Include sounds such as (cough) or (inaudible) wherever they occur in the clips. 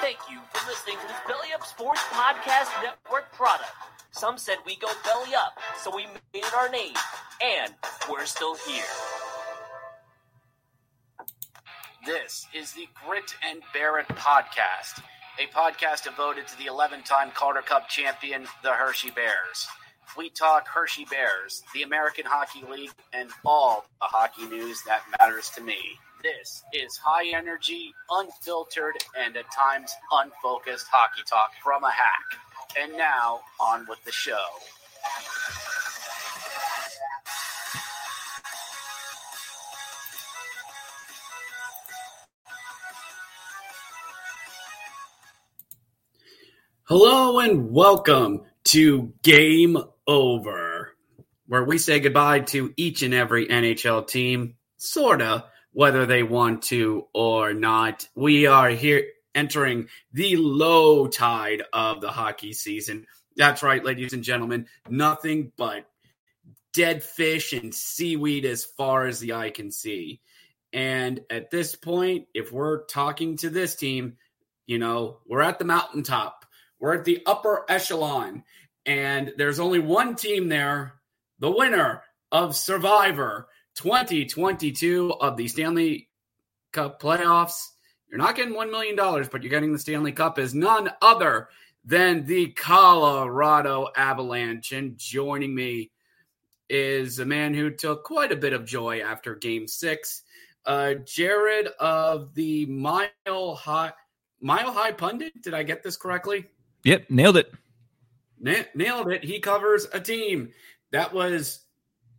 Thank you for listening to this Belly Up Sports Podcast Network product. Some said we go belly up, so we made it our name, and we're still here. This is the Grit and Bear It podcast, a podcast devoted to the 11 time Calder Cup champion, the Hershey Bears. We talk Hershey Bears, the American Hockey League, and all the hockey news that matters to me. This is high energy, unfiltered, and at times unfocused hockey talk from a hack. And now, on with the show. Hello and welcome to Game Over, where we say goodbye to each and every NHL team, sorta, whether they want to or not. We are here entering the low tide of the hockey season. That's right, ladies and gentlemen, nothing but dead fish and seaweed as far as the eye can see. And at this point, if we're talking to this team, you know, we're at the mountaintop. We're at the upper echelon, and there's only one team there, the winner of Survivor 2022 of the Stanley Cup playoffs. You're not getting $1 million, but you're getting the Stanley Cup is none other than the Colorado Avalanche. And joining me is a man who took quite a bit of joy after game six, uh, Jared of the Mile High. Mile High Pundit, did I get this correctly? Yep, nailed it. Na- nailed it. He covers a team that was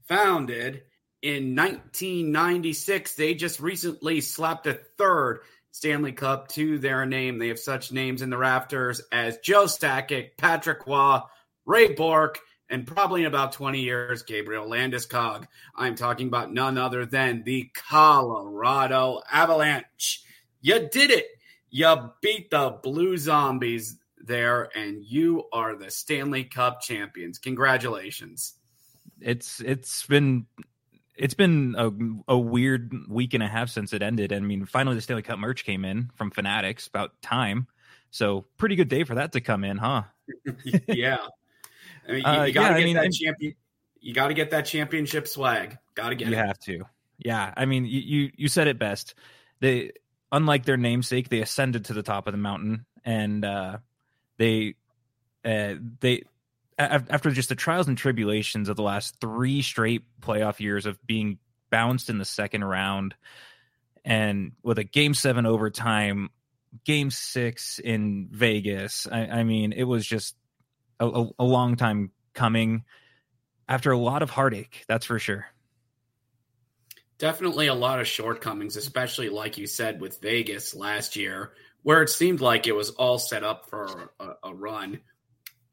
founded in 1996. They just recently slapped a third Stanley Cup to their name. They have such names in the rafters as Joe Sakic, Patrick Roy, Ray Bourque, and probably in about 20 years, Gabriel Landeskog. I'm talking about none other than the Colorado Avalanche. You did it. You beat the Blue Zombies there, and you are the Stanley Cup champions. Congratulations. It's it's been it's been a, a weird week and a half since it ended. I mean, finally the Stanley Cup merch came in from Fanatics about time. So pretty good day for that to come in, huh? (laughs) yeah. I mean, you, Uh, you gotta yeah, I get mean, that champion. You got to get that championship swag. Got to get you it. have to. Yeah, I mean, you, you you said it best. They, unlike their namesake, they ascended to the top of the mountain, and uh, they, uh, they, after just the trials and tribulations of the last three straight playoff years of being bounced in the second round, and with a game seven overtime, game six in Vegas. I, I mean, it was just a, a, long time coming. After a lot of heartache, that's for sure. Definitely a lot of shortcomings, especially like you said with Vegas last year, where it seemed like it was all set up for a, a run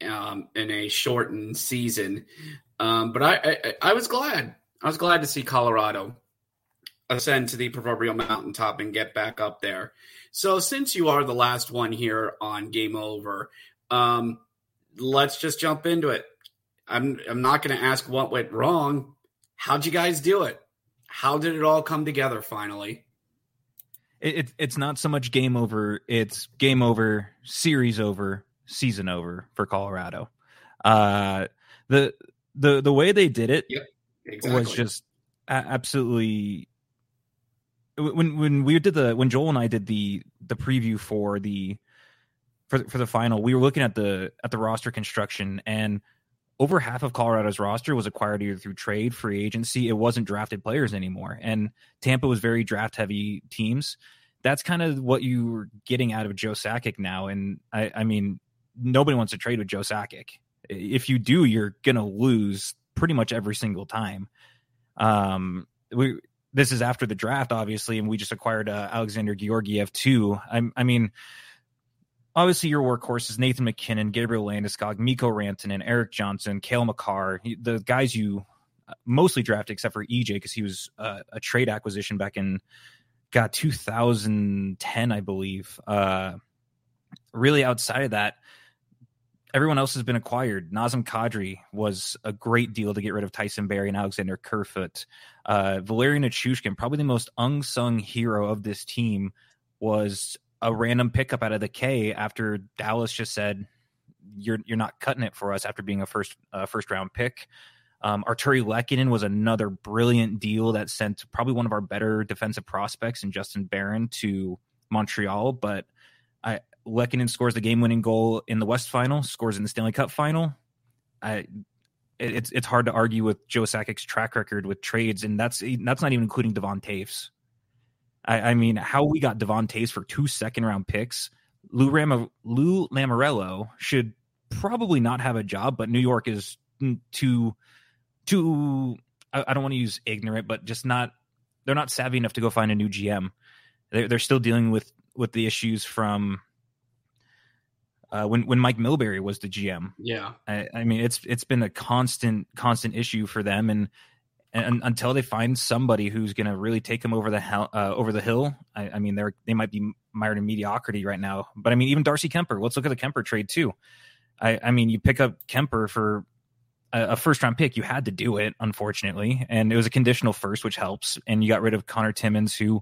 um, in a shortened season. Um, but I, I, I was glad. I was glad to see Colorado ascend to the proverbial mountaintop and get back up there. So since you are the last one here on Game Over, um, let's just jump into it. I'm I'm not going to ask what went wrong. How'd you guys do it? How did it all come together finally? It, it, it's not so much game over; it's game over, series over, season over for Colorado. Uh, the the the way they did it yep, exactly. was just absolutely when when we did the when Joel and I did the the preview for the for for the final, we were looking at the at the roster construction and over half of Colorado's roster was acquired either through trade, free agency. It wasn't drafted players anymore. And Tampa was very draft heavy teams. That's kind of what you were getting out of Joe Sakic now. And I, I mean, nobody wants to trade with Joe Sakic. If you do, you're gonna lose pretty much every single time. Um, we this is after the draft, obviously, and we just acquired uh, Alexander Georgiev too. I, I mean, obviously your workhorses Nathan MacKinnon, Gabriel Landeskog, Mikko Rantanen, Erik Johnson, Cale Makar, the guys you uh, mostly drafted except for EJ because he was uh, a trade acquisition back in got 2010, I believe. Uh, really, outside of that, everyone else has been acquired. Nazem Kadri was a great deal to get rid of Tyson Barrie and Alexander Kerfoot. Uh, Valeri Nichushkin, probably the most unsung hero of this team, was a random pickup out of the K after Dallas just said, "You're you're not cutting it for us." After being a first uh, first round pick, um, Artturi Lehkonen was another brilliant deal that sent probably one of our better defensive prospects in Justin Barron to Montreal, but I Lehkonen scores the game winning goal in the West Final, scores in the Stanley Cup Final. I, it's it's hard to argue with Joe Sakic's track record with trades, and that's that's not even including Devon Toews. I, I mean, how we got Devon Toews for two second round picks. Lou, Ram- Lou Lamoriello should probably not have a job, but New York is too too. I, I don't want to use ignorant, but just not. They're not savvy enough to go find a new GM. They're, they're still dealing with with the issues from uh, when when Mike Milbury was the GM. Yeah, I, I, mean it's it's been a constant constant issue for them, and, and until they find somebody who's going to really take them over the hell, uh, over the hill, I, I mean they're they might be mired in mediocrity right now. But I mean even Darcy Kuemper. Let's look at the Kuemper trade too. I, I mean you pick up Kuemper for a, a first round pick. You had to do it, unfortunately, and it was a conditional first, which helps. And you got rid of Connor Timmins, who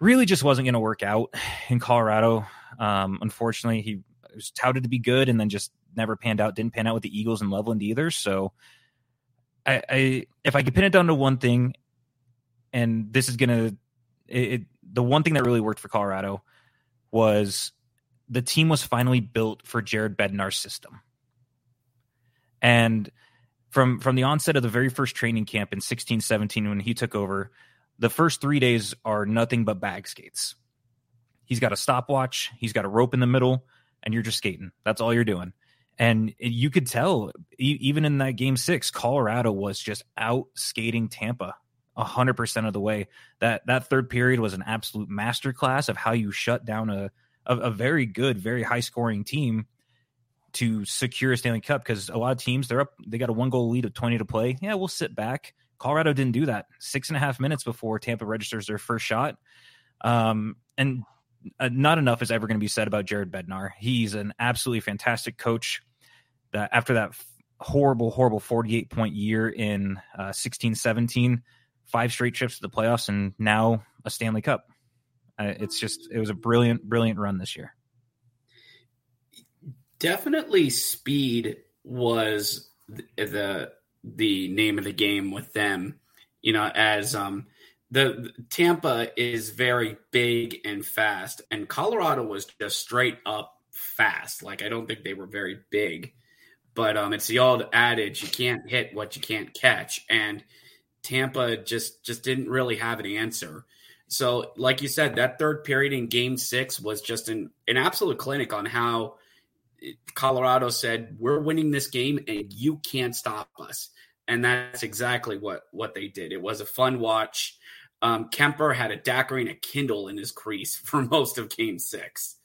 really just wasn't going to work out in Colorado. Um, unfortunately, he was touted to be good and then just never panned out. Didn't pan out with the Eagles and Loveland either. So, I, I if I could pin it down to one thing, and this is gonna, it, the one thing that really worked for Colorado was the team was finally built for Jared Bednar's system, and from from the onset of the very first training camp in 16 17 when he took over the first three days are nothing but bag skates. He's got a stopwatch, he's got a rope in the middle, and you're just skating. That's all you're doing. And you could tell, even in that game six, Colorado was just out skating Tampa hundred percent of the way. That that third period was an absolute masterclass of how you shut down a, a, a very good, very high scoring team to secure a Stanley Cup. Because a lot of teams they're up, they got a one goal lead of twenty to play. Yeah, we'll sit back Colorado didn't do that. Six and a half minutes before Tampa registers their first shot. Um, and uh, not enough is ever going to be said about Jared Bednar. He's an absolutely fantastic coach. That after that horrible, horrible 48 point year in uh, 16 17, five straight trips to the playoffs, and now a Stanley Cup. Uh, it's just, it was a brilliant, brilliant run this year. Definitely speed was the the name of the game with them. You know, as um, the, Tampa is very big and fast, and Colorado was just straight up fast. Like I don't think they were very big, but um, it's the old adage: you can't hit what you can't catch, and Tampa just just didn't really have an answer. So, like you said, that third period in Game Six was just an an absolute clinic on how Colorado said, "We're winning this game, and you can't stop us." and that's exactly what what they did. It was a fun watch. Um, Kuemper had a daiquiri and a Kindle in his crease for (laughs) most of Game Six.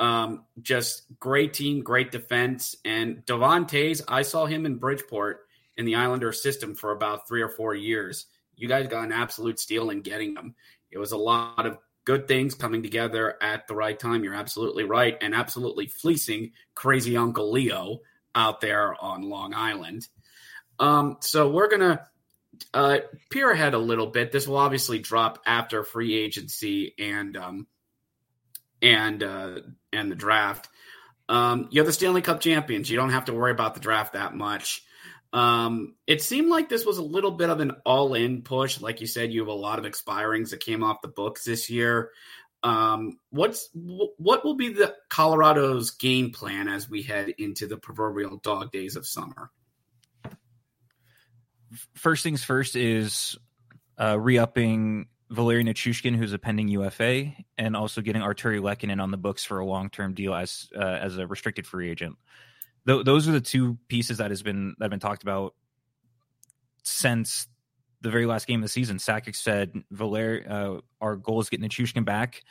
Um, just great team, great defense, and Devon Toews. I saw him in Bridgeport in the Islander system for about three or four years. You guys got an absolute steal in getting him. It was a lot of good things coming together at the right time. You're absolutely right, and absolutely fleecing crazy Uncle Leo out there on Long Island. Um, so we're gonna uh, peer ahead a little bit. This will obviously drop after free agency and um, and uh, and the draft. Um, you're the Stanley Cup champions. You don't have to worry about the draft that much. Um, it seemed like this was a little bit of an all-in push. Like you said, you have a lot of expirings that came off the books this year. Um, what's what will be the Colorado's game plan as we head into the proverbial dog days of summer? First things first is uh, re-upping Valeri Nichushkin, who's a pending UFA, and also getting Artturi Lehkonen on the books for a long-term deal as uh, as a restricted free agent th- those are the two pieces that has been that have been talked about since the very last game of the season. Sakic said, "Valer, uh, our goal is getting Nichushkin back.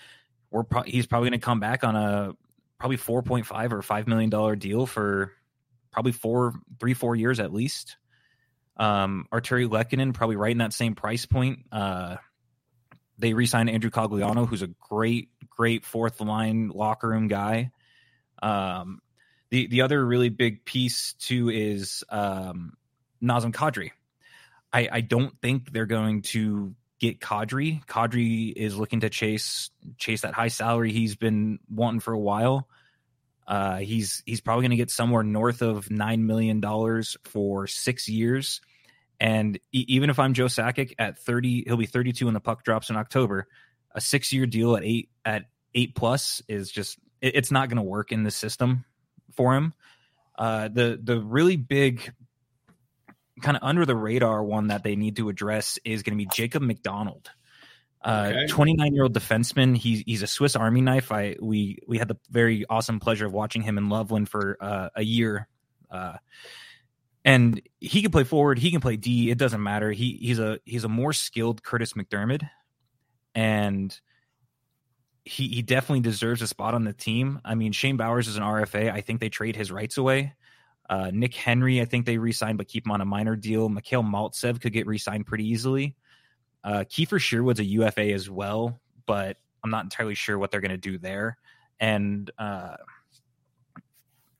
We're pro- he's probably going to come back on a probably four point five or five million dollar deal for probably four, three, four years at least." Um, Artturi Lehkonen probably right in that same price point. Uh, they re-signed Andrew Cogliano, who's a great, great fourth line locker room guy. Um, the the other really big piece too is um, Nazem Kadri. I, I don't think they're going to get Kadri. Kadri is looking to chase chase that high salary he's been wanting for a while. Uh, he's he's probably going to get somewhere north of nine million dollars for six years. And e- even if I'm Joe Sakic at 30, he'll be 32 when the puck drops in October. A six year deal at eight at eight plus is just it, it's not going to work in the system for him. Uh, the the really big kind of under the radar one that they need to address is going to be Jacob Uh, 29 year old defenseman. He's he's a Swiss Army knife. I we we had the very awesome pleasure of watching him in Loveland for uh, a year, uh, and he can play forward. He can play D. It doesn't matter. He he's a he's a more skilled Curtis MacDermid, and he he definitely deserves a spot on the team. I mean, Shane Bowers is an RFA. I think they trade his rights away. Uh, Nick Henry, I think they re-signed, but keep him on a minor deal. Mikhail Maltsev could get re-signed pretty easily. Uh, Kiefer Sherwood's a UFA as well, but I'm not entirely sure what they're going to do there. And uh,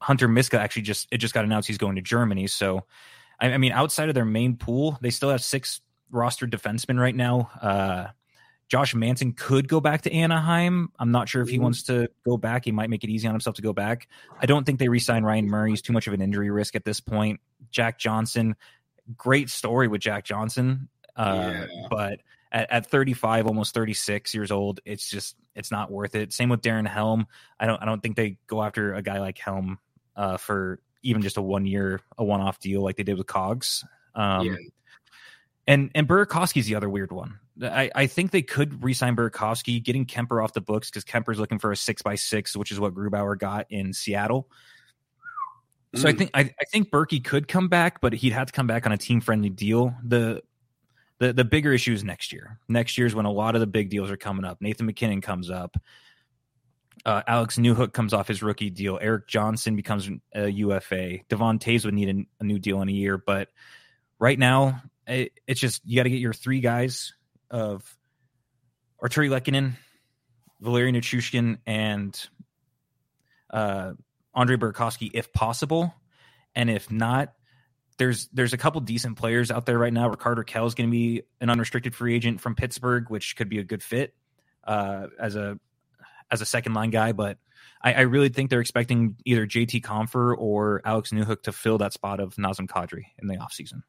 Hunter Miska actually just it just got announced he's going to Germany. So, I, I mean, outside of their main pool, they still have six roster defensemen right now. Uh, Josh Manson could go back to Anaheim. I'm not sure if he Mm-hmm. wants to go back. He might make it easy on himself to go back. I don't think they re-sign Ryan Murray. He's too much of an injury risk at this point. Jack Johnson, great story with Jack Johnson, uh, Yeah. but at, at 35, almost 36 years old, it's just it's not worth it. Same with Darren Helm. I don't I don't think they go after a guy like Helm uh, for even just a one year a one off deal like they did with Cogs. Um, Yeah. and and Burakovsky's the other weird one. I, I think they could re-sign Burakovsky, getting Kuemper off the books because Kuemper's looking for a six by six, which is what Grubauer got in Seattle. So I Mm. think I, I think Berkey could come back, but he'd have to come back on a team friendly deal. The the the bigger issue is next year. Next year is when a lot of the big deals are coming up. Nathan MacKinnon comes up. Uh, Alex Newhook comes off his rookie deal. Erik Johnson becomes a UFA. Devon Toews would need a, a new deal in a year, but right now it, it's just you got to get your three guys of Artturi Lehkonen, Valeri Nichushkin, and uh, Andre Burakovsky if possible, and if not, there's there's a couple decent players out there right now. Rickard Rakell is going to be an unrestricted free agent from Pittsburgh, which could be a good fit uh, as a as a second line guy. But I, I really think they're expecting either JT Compher or Alex Newhook to fill that spot of Nazem Kadri in the offseason.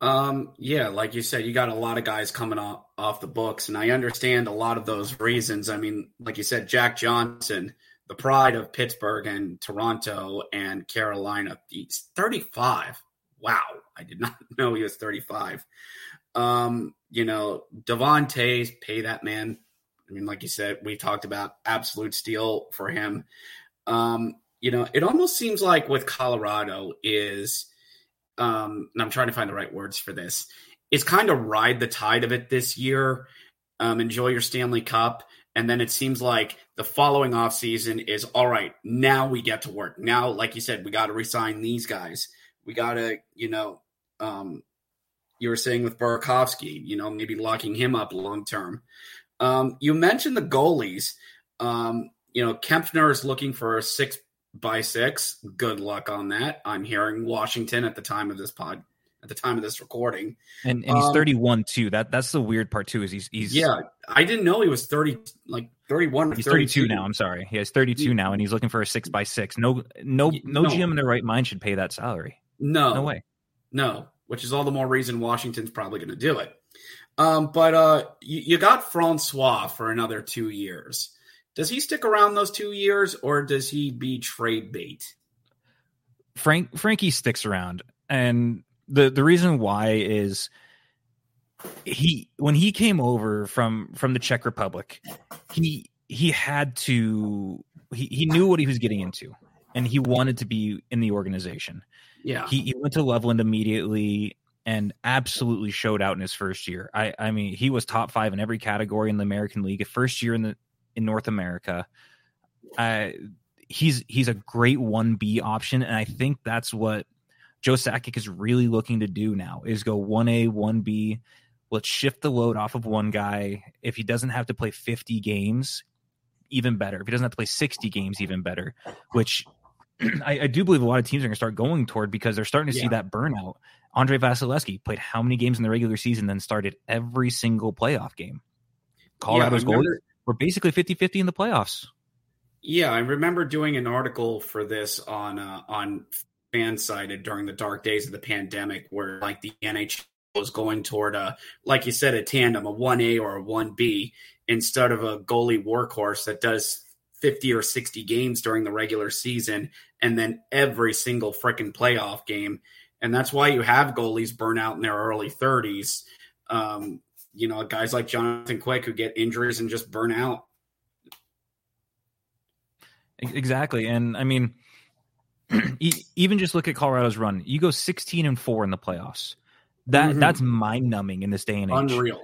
Um, yeah, like you said, you got a lot of guys coming off, off the books, and I understand a lot of those reasons. I mean, like you said, Jack Johnson, the pride of Pittsburgh and Toronto and Carolina, he's 35. Wow, I did not (laughs) know he was 35. Um, you know, Devon Toews, pay that man. I mean, like you said, we talked about absolute steal for him. Um, you know, it almost seems like with Colorado is – um, and I'm trying to find the right words for this, is kind of ride the tide of it this year. Um, enjoy your Stanley Cup. And then it seems like the following offseason is all right, now we get to work. Now, like you said, we got to resign these guys. We got to, you know, um, you were saying with Burakovsky, you know, maybe locking him up long term. Um, you mentioned the goalies. Um, you know, Kuemper is looking for a six by six. Good luck on that. I'm hearing Washington at the time of this pod at the time of this recording. And and he's um, 31 too. That that's the weird part too. Is he's he's yeah. I didn't know he was 30 like 31 he's 32. 32 now. I'm sorry. He has 32 now, and he's looking for a six by six. No no no, no. GM in their right mind should pay that salary. No, no way. No, which is all the more reason Washington's probably going to do it. Um, but uh, you, you got Francouz for another two years. Does he stick around those two years, or does he be trade bait? Frank Frankie sticks around, and the the reason why is he when he came over from from the Czech Republic, he he had to he, he knew what he was getting into, and he wanted to be in the organization. Yeah, he, he went to Loveland immediately and absolutely showed out in his first year. I I mean he was top five in every category in the American League. First year in the in North America. Uh, he's he's a great one B option, and I think that's what Joe Sakic is really looking to do now is go one A, one B. Let's shift the load off of one guy. If he doesn't have to play 50 games, even better. If he doesn't have to play 60 games, even better. Which (clears throat) I, I do believe a lot of teams are going to start going toward because they're starting to yeah. see that burnout. Andrei Vasilevskiy played how many games in the regular season, then started every single playoff game. Colorado's yeah, goals were basically 50 50 in the playoffs. Yeah, I remember doing an article for this on uh, on FanSided during the dark days of the pandemic, where like the NHL was going toward a, like you said, a tandem, a one A or a one B, instead of a goalie workhorse that does 50 or 60 games during the regular season and then every single freaking playoff game. And that's why you have goalies burn out in their early 30s. Um, you know, guys like Jonathan Quick who get injuries and just burn out. Exactly. And I mean, (clears throat) even just look at Colorado's run. You go 16 and 4 in the playoffs. That mm-hmm. that's mind numbing in this day and age. Unreal.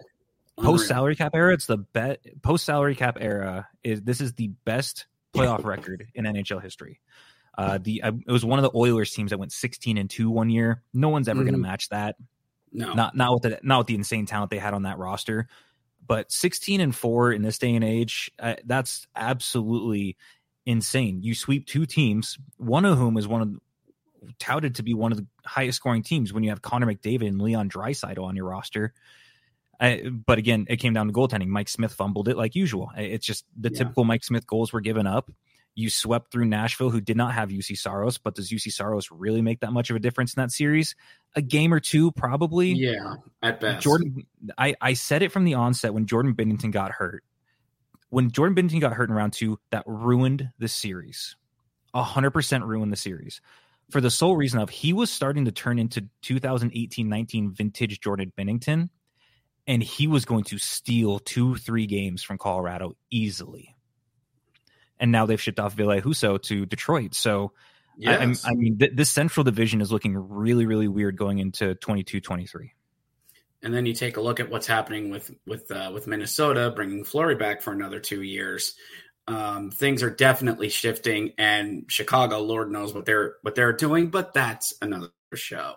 Post salary cap era, it's the bet post salary cap era is this is the best playoff record in NHL history. Uh, the uh, it was one of the Oilers teams that went 16 and 2 one year. No one's ever mm-hmm. going to match that. No, not not with the not with the insane talent they had on that roster, but 16 and four in this day and age, uh, that's absolutely insane. You sweep two teams, one of whom is one of touted to be one of the highest scoring teams when you have Connor McDavid and Leon Draisaitl on your roster. Uh, but again, it came down to goaltending. Mike Smith fumbled it like usual. It's just the yeah. typical Mike Smith goals were given up. You swept through Nashville, who did not have Juuse Saros, but does Juuse Saros really make that much of a difference in that series? A game or two, probably. Yeah, at best. Jordan, I, I said it from the onset when Jordan Binnington got hurt. When Jordan Binnington got hurt in round two, that ruined the series. 100% ruined the series. For the sole reason of he was starting to turn into 2018 19 vintage Jordan Binnington and he was going to steal two, three games from Colorado easily and now they've shipped off Ville Husso to Detroit. So, yes. I, I, mean, th- this Central Division is looking really, really weird going into 22 23. And then you take a look at what's happening with with uh, with Minnesota, bringing Fleury back for another two years. Um, things are definitely shifting, and Chicago, Lord knows what they're what they're doing, but that's another show.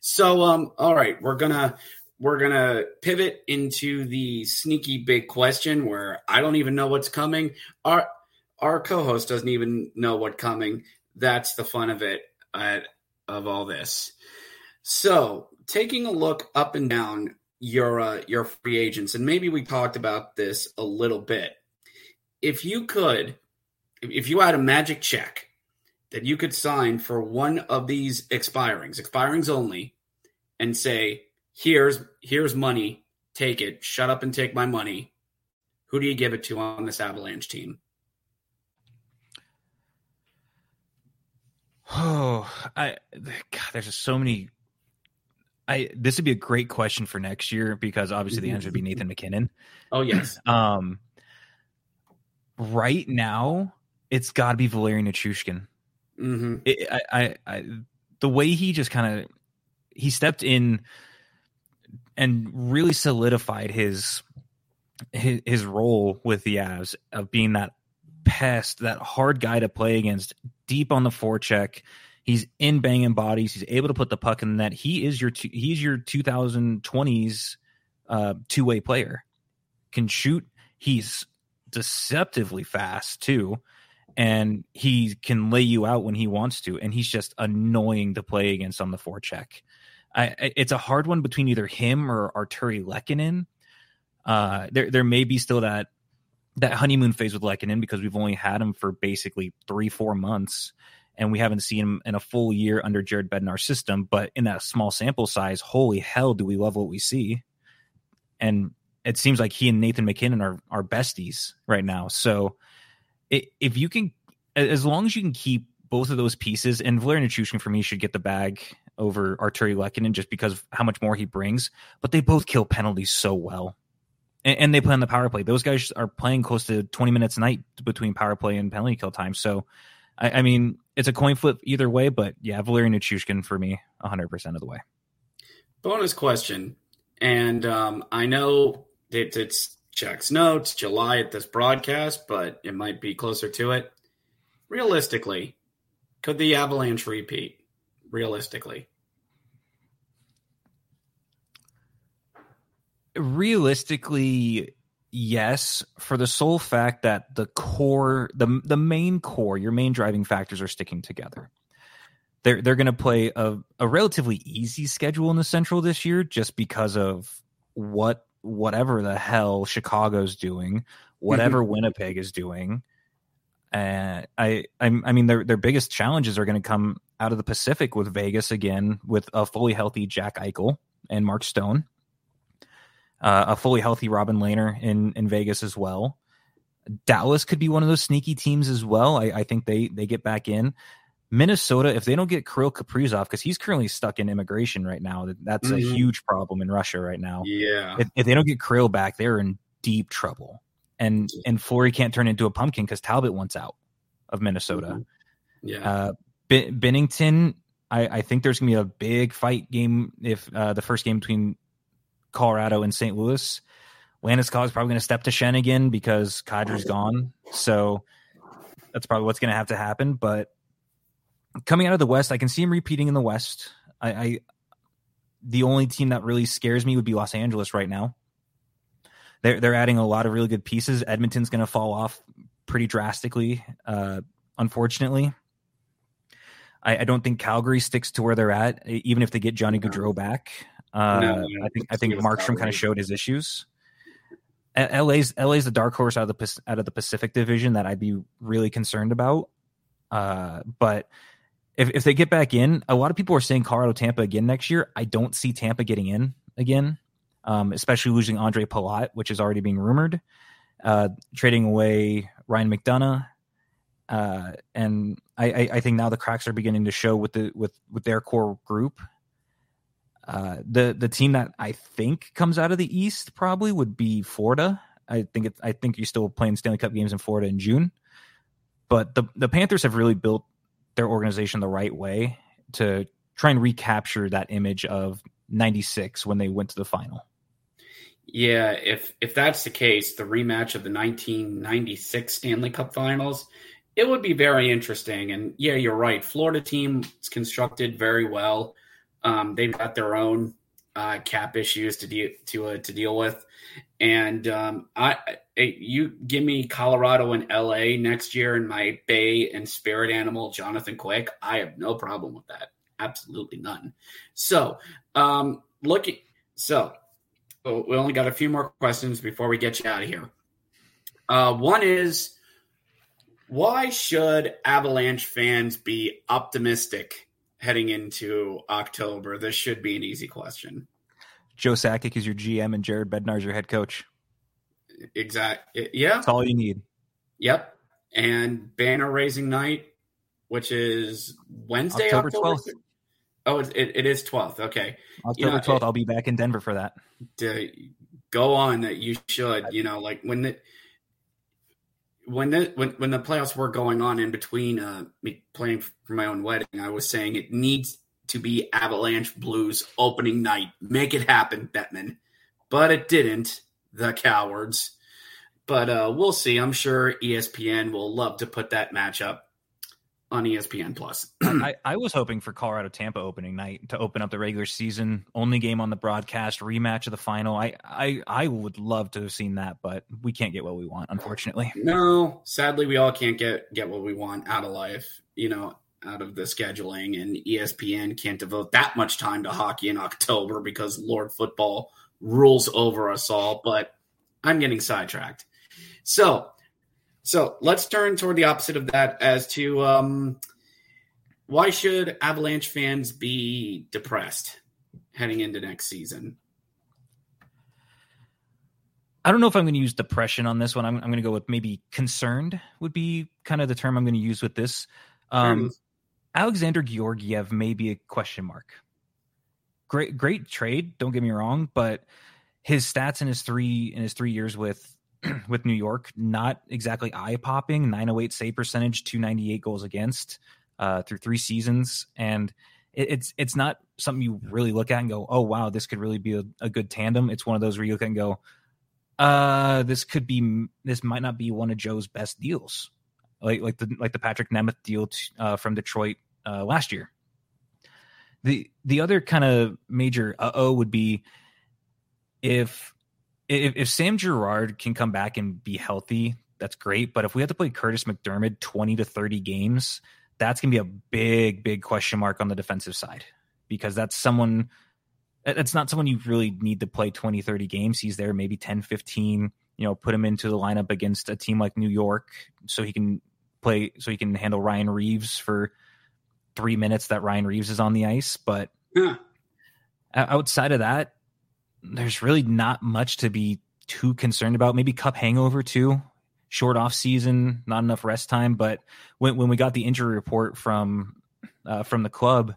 So, um, all right, we're gonna we're gonna pivot into the sneaky big question where I don't even know what's coming. Our our co-host doesn't even know what coming. That's the fun of it uh, of all this. So, taking a look up and down your uh, your free agents, and maybe we talked about this a little bit. If you could, if you had a magic check that you could sign for one of these expirings, expirings only, and say, "Here's here's money, take it. Shut up and take my money." Who do you give it to on this Avalanche team? (sighs) Oh, I God, there's just so many. I this would be a great question for next year because obviously the answer would be. (laughs) Nathan MacKinnon. Oh yes. (clears throat) um, right now it's got to be Valerian Nichushkin. Mm-hmm. It, I, I, I, the way he just kind of he stepped in and really solidified his his, his role with the Avs of being that pest, that hard guy to play against, deep on the forecheck. He's in banging bodies. He's able to put the puck in the net. He is your he's your 2020s uh, two way player. Can shoot. He's deceptively fast too, and he can lay you out when he wants to. And he's just annoying to play against on the forecheck. I, it's a hard one between either him or Artturi Lehkonen. Uh, there there may be still that that honeymoon phase with Lehkonen because we've only had him for basically three four months, and we haven't seen him in a full year under Jared Bednar's system. But in that small sample size, holy hell, do we love what we see? And it seems like he and Nathan MacKinnon are are besties right now. So if you can, as long as you can keep both of those pieces, and Valeri Nichushkin for me should get the bag over Artturi Lehkonen just because of how much more he brings. But they both kill penalties so well. And, and, they play on the power play. Those guys are playing close to 20 minutes a night between power play and penalty kill time. So, I, I mean, it's a coin flip either way. But yeah, Valeri Nichushkin for me 100% of the way. Bonus question. And um, I know that it's checks notes, July at this broadcast, but it might be closer to it. Realistically, could the Avalanche repeat? realistically? Realistically, yes, for the sole fact that the core, the the main core, your main driving factors are sticking together. They're they're going to play a, a relatively easy schedule in the Central this year, just because of what whatever the hell Chicago's doing, whatever mm-hmm. Winnipeg is doing. And I, I, I mean, their their biggest challenges are going to come out of the Pacific with Vegas again, with a fully healthy Jack Eichel and Mark Stone, uh, a fully healthy Robin Lehner in in Vegas as well. Dallas could be one of those sneaky teams as well. I, I think they they get back in. Minnesota, if they don't get Kirill Kaprizov, because he's currently stuck in immigration right now, that's mm-hmm. a huge problem in Russia right now. Yeah, if, if they don't get Kirill back, they're in deep trouble. And and Fleury can't turn into a pumpkin because Talbot wants out of Minnesota. Mm-hmm. Yeah, uh, B- Binnington, I, I, think there's gonna be a big fight game if uh, the first game between Colorado and St. Louis. Landeskog is probably going to step to Schenn again because Kadri's gone. So that's probably what's going to have to happen. But coming out of the West, I can see him repeating in the West. I, I the only team that really scares me would be Los Angeles right now. They're they're adding a lot of really good pieces. Edmonton's going to fall off pretty drastically, uh, unfortunately. I, I, don't think Calgary sticks to where they're at, even if they get Johnny Gaudreau back. Uh, no, I think I think Markstrom kind of showed his issues. LA's LA's the dark horse out of the out of the Pacific Division that I'd be really concerned about. Uh, but if if they get back in, a lot of people are saying Colorado Tampa again next year. I don't see Tampa getting in again, um, especially losing Ondrej Palat, which is already being rumored. Uh, trading away Ryan McDonagh. uh, and I, I, think now the cracks are beginning to show with the with with their core group. Uh, the the team that I think comes out of the East probably would be Florida. I think it, I think you're still playing Stanley Cup games in Florida in June, but the the Panthers have really built their organization the right way to try and recapture that image of '96 when they went to the final. Yeah, if if that's the case, the rematch of the 1996 Stanley Cup Finals it would be very interesting. And yeah, you're right. Florida team is constructed very well. Um, they've got their own uh, cap issues to deal to uh, to deal with, and um, I, you give me Colorado and LA next year and my Bay and Spirit animal, Jonathan Quick. I have no problem with that. Absolutely none. So, um, looking so we only got a few more questions before we get you out of here. Uh, one is why should Avalanche fans be optimistic heading into October? This should be an easy question. Joe Sakic is your GM and Jared Bednar is your head coach. Exact. Yeah. That's all you need. Yep. And banner raising night, which is Wednesday, October twelfth. Oh, it, it is twelfth. Okay, October twelfth. I'll be back in Denver for that. To go on that you should. You know, like when the when the when when the playoffs were going on in between uh, me playing for my own wedding, I was saying it needs to be Avalanche Blues opening night. Make it happen, Bettman. But it didn't. The cowards. But uh, we'll see. I'm sure ESPN will love to put that matchup on ESPN Plus. (clears throat) I, I was hoping for Colorado Tampa opening night to open up the regular season, only game on the broadcast, rematch of the final. I, I I would love to have seen that, but we can't get what we want, unfortunately. No, sadly, we all can't get get what we want out of life. You know, out of the scheduling, and ESPN can't devote that much time to hockey in October because Lord Football rules over us all. But I'm getting sidetracked. So so let's turn toward the opposite of that as to um, why should Avalanche fans be depressed heading into next season? I don't know if I'm going to use depression on this one. I'm, I'm going to go with maybe concerned would be kind of the term I'm going to use with this. Um, Alexander Georgiev may be a question mark. Great, great trade. Don't get me wrong, but his stats in his three in his three years with (clears throat) with New York, not exactly eye popping. 908 save percentage, 298 goals against uh, through three seasons, and it, it's it's not something you really look at and go, oh wow, this could really be a, a, good tandem. It's one of those where you look and go, uh, this could be this might not be one of Joe's best deals, like like the like the Patrick Nemeth deal t- uh, from Detroit uh, last year. The the other kind of major uh oh would be if if, if Sam Girard can come back and be healthy, that's great. But if we have to play Curtis MacDermid 20 to 30 games, that's going to be a big, big question mark on the defensive side because that's someone that's not someone you really need to play 20, 30 games. He's there maybe 10, 15, you know, put him into the lineup against a team like New York so he can play, so he can handle Ryan Reaves for three minutes that Ryan Reaves is on the ice. But yeah. outside of that, there's really not much to be too concerned about. Maybe cup hangover too. Short off season, not enough rest time. But when when we got the injury report from uh, from the club,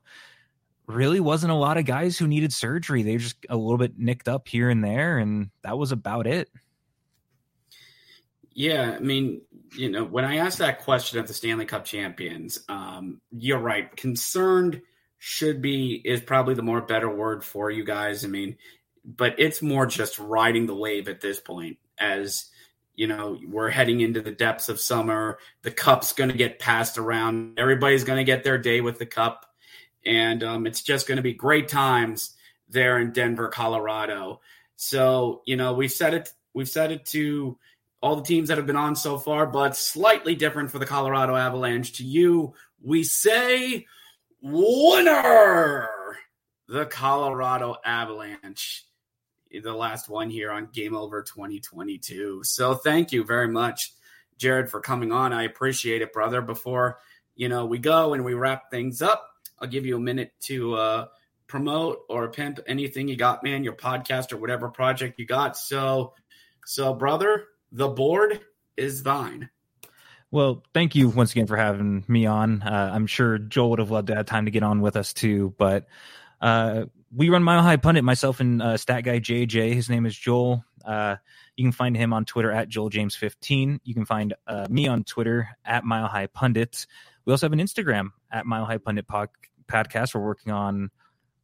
really wasn't a lot of guys who needed surgery. They were just a little bit nicked up here and there, and that was about it. Yeah, I mean, you know, when I asked that question of the Stanley Cup champions, um, you're right. Concerned should be is probably the more better word for you guys. I mean, but it's more just riding the wave at this point as you know we're heading into the depths of summer. The cup's going to get passed around. Everybody's going to get their day with the cup. And um, it's just going to be great times there in denver colorado. So you know we've said it we've said it to all the teams that have been on so far but slightly different for the colorado avalanche. To you we say winner! The colorado avalanche the last one here on Game Over 2022. So thank you very much, Jared, for coming on. I appreciate it, brother. Before you know we go and we wrap things up, I'll give you a minute to uh, promote or pimp anything you got, man. Your podcast or whatever project you got. So, so brother, the board is thine. Well, thank you once again for having me on. Uh, I'm sure Joel would have loved to have time to get on with us too, but uh, we run Mile High Pundit, myself and uh, stat guy JJ. His name is Joel. Uh, you can find him on Twitter at Joel James 15. You can find uh, me on Twitter at Mile High Pundit. We also have an Instagram at Mile High Pundit pod- podcast. We're working on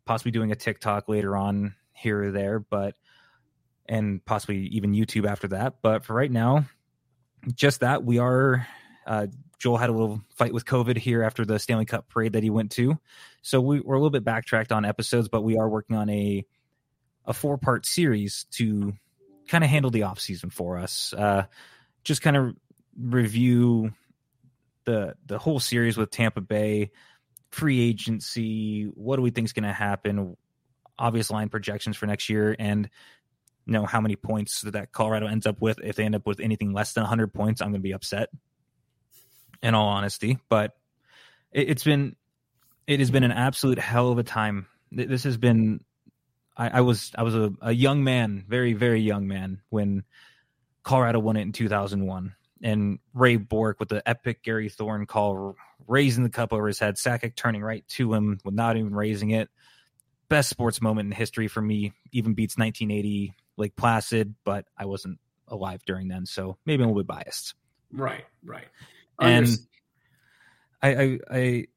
possibly doing a TikTok later on here or there, but and possibly even YouTube after that. But for right now, just that we are uh, Joel had a little fight with COVID here after the Stanley Cup parade that he went to, so we, are a little bit backtracked on episodes, but we are working on a a four part series to kind of handle the off season for us. Uh, just kind of review the the whole series with Tampa Bay, free agency. What do we think is going to happen? Obvious line projections for next year, and you know how many points that Colorado ends up with. If they end up with anything less than 100 points, I'm going to be upset in all honesty. But it, has been it has been an absolute hell of a time. This has been. I, I was I was a, a young man, very very young man when Colorado won it in 2001, and Ray Bourque with the epic Gary Thorne call, raising the cup over his head, Sakic turning right to him with not even raising it. Best sports moment in history for me. Even beats 1980 Lake Placid, but I wasn't alive during then, so maybe I'm a little bit biased. Right, right and I, I, I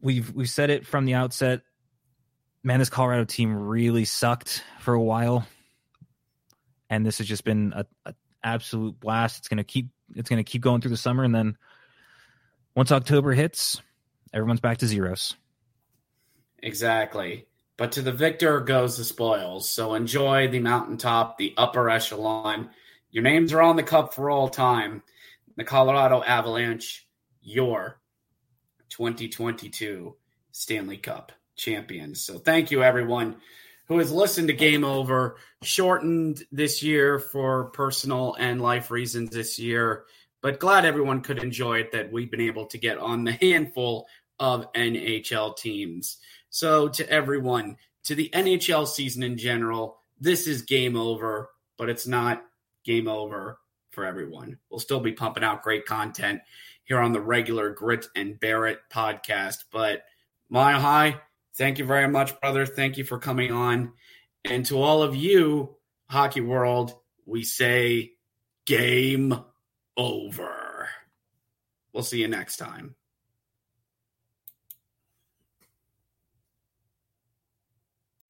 we've we've said it from the outset. Man, this Colorado team really sucked for a while, and this has just been a, a absolute blast. It's gonna keep it's gonna keep going through the summer, and then once October hits, everyone's back to zeros. Exactly. But to the victor goes the spoils. So enjoy the mountaintop, the upper echelon. Your names are on the cup for all time. The Colorado Avalanche, your 2022 Stanley Cup champions. So thank you, everyone who has listened to Game Over, shortened this year for personal and life reasons this year. But glad everyone could enjoy it that we've been able to get on the (laughs) handful of NHL teams. So, to everyone, to the NHL season in general, this is game over, but it's not game over for everyone. We'll still be pumping out great content here on the regular Grit and Bear It podcast. But Mile High, thank you very much, brother. Thank you for coming on. And to all of you, Hockey World, we say game over. We'll see you next time.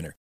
winner.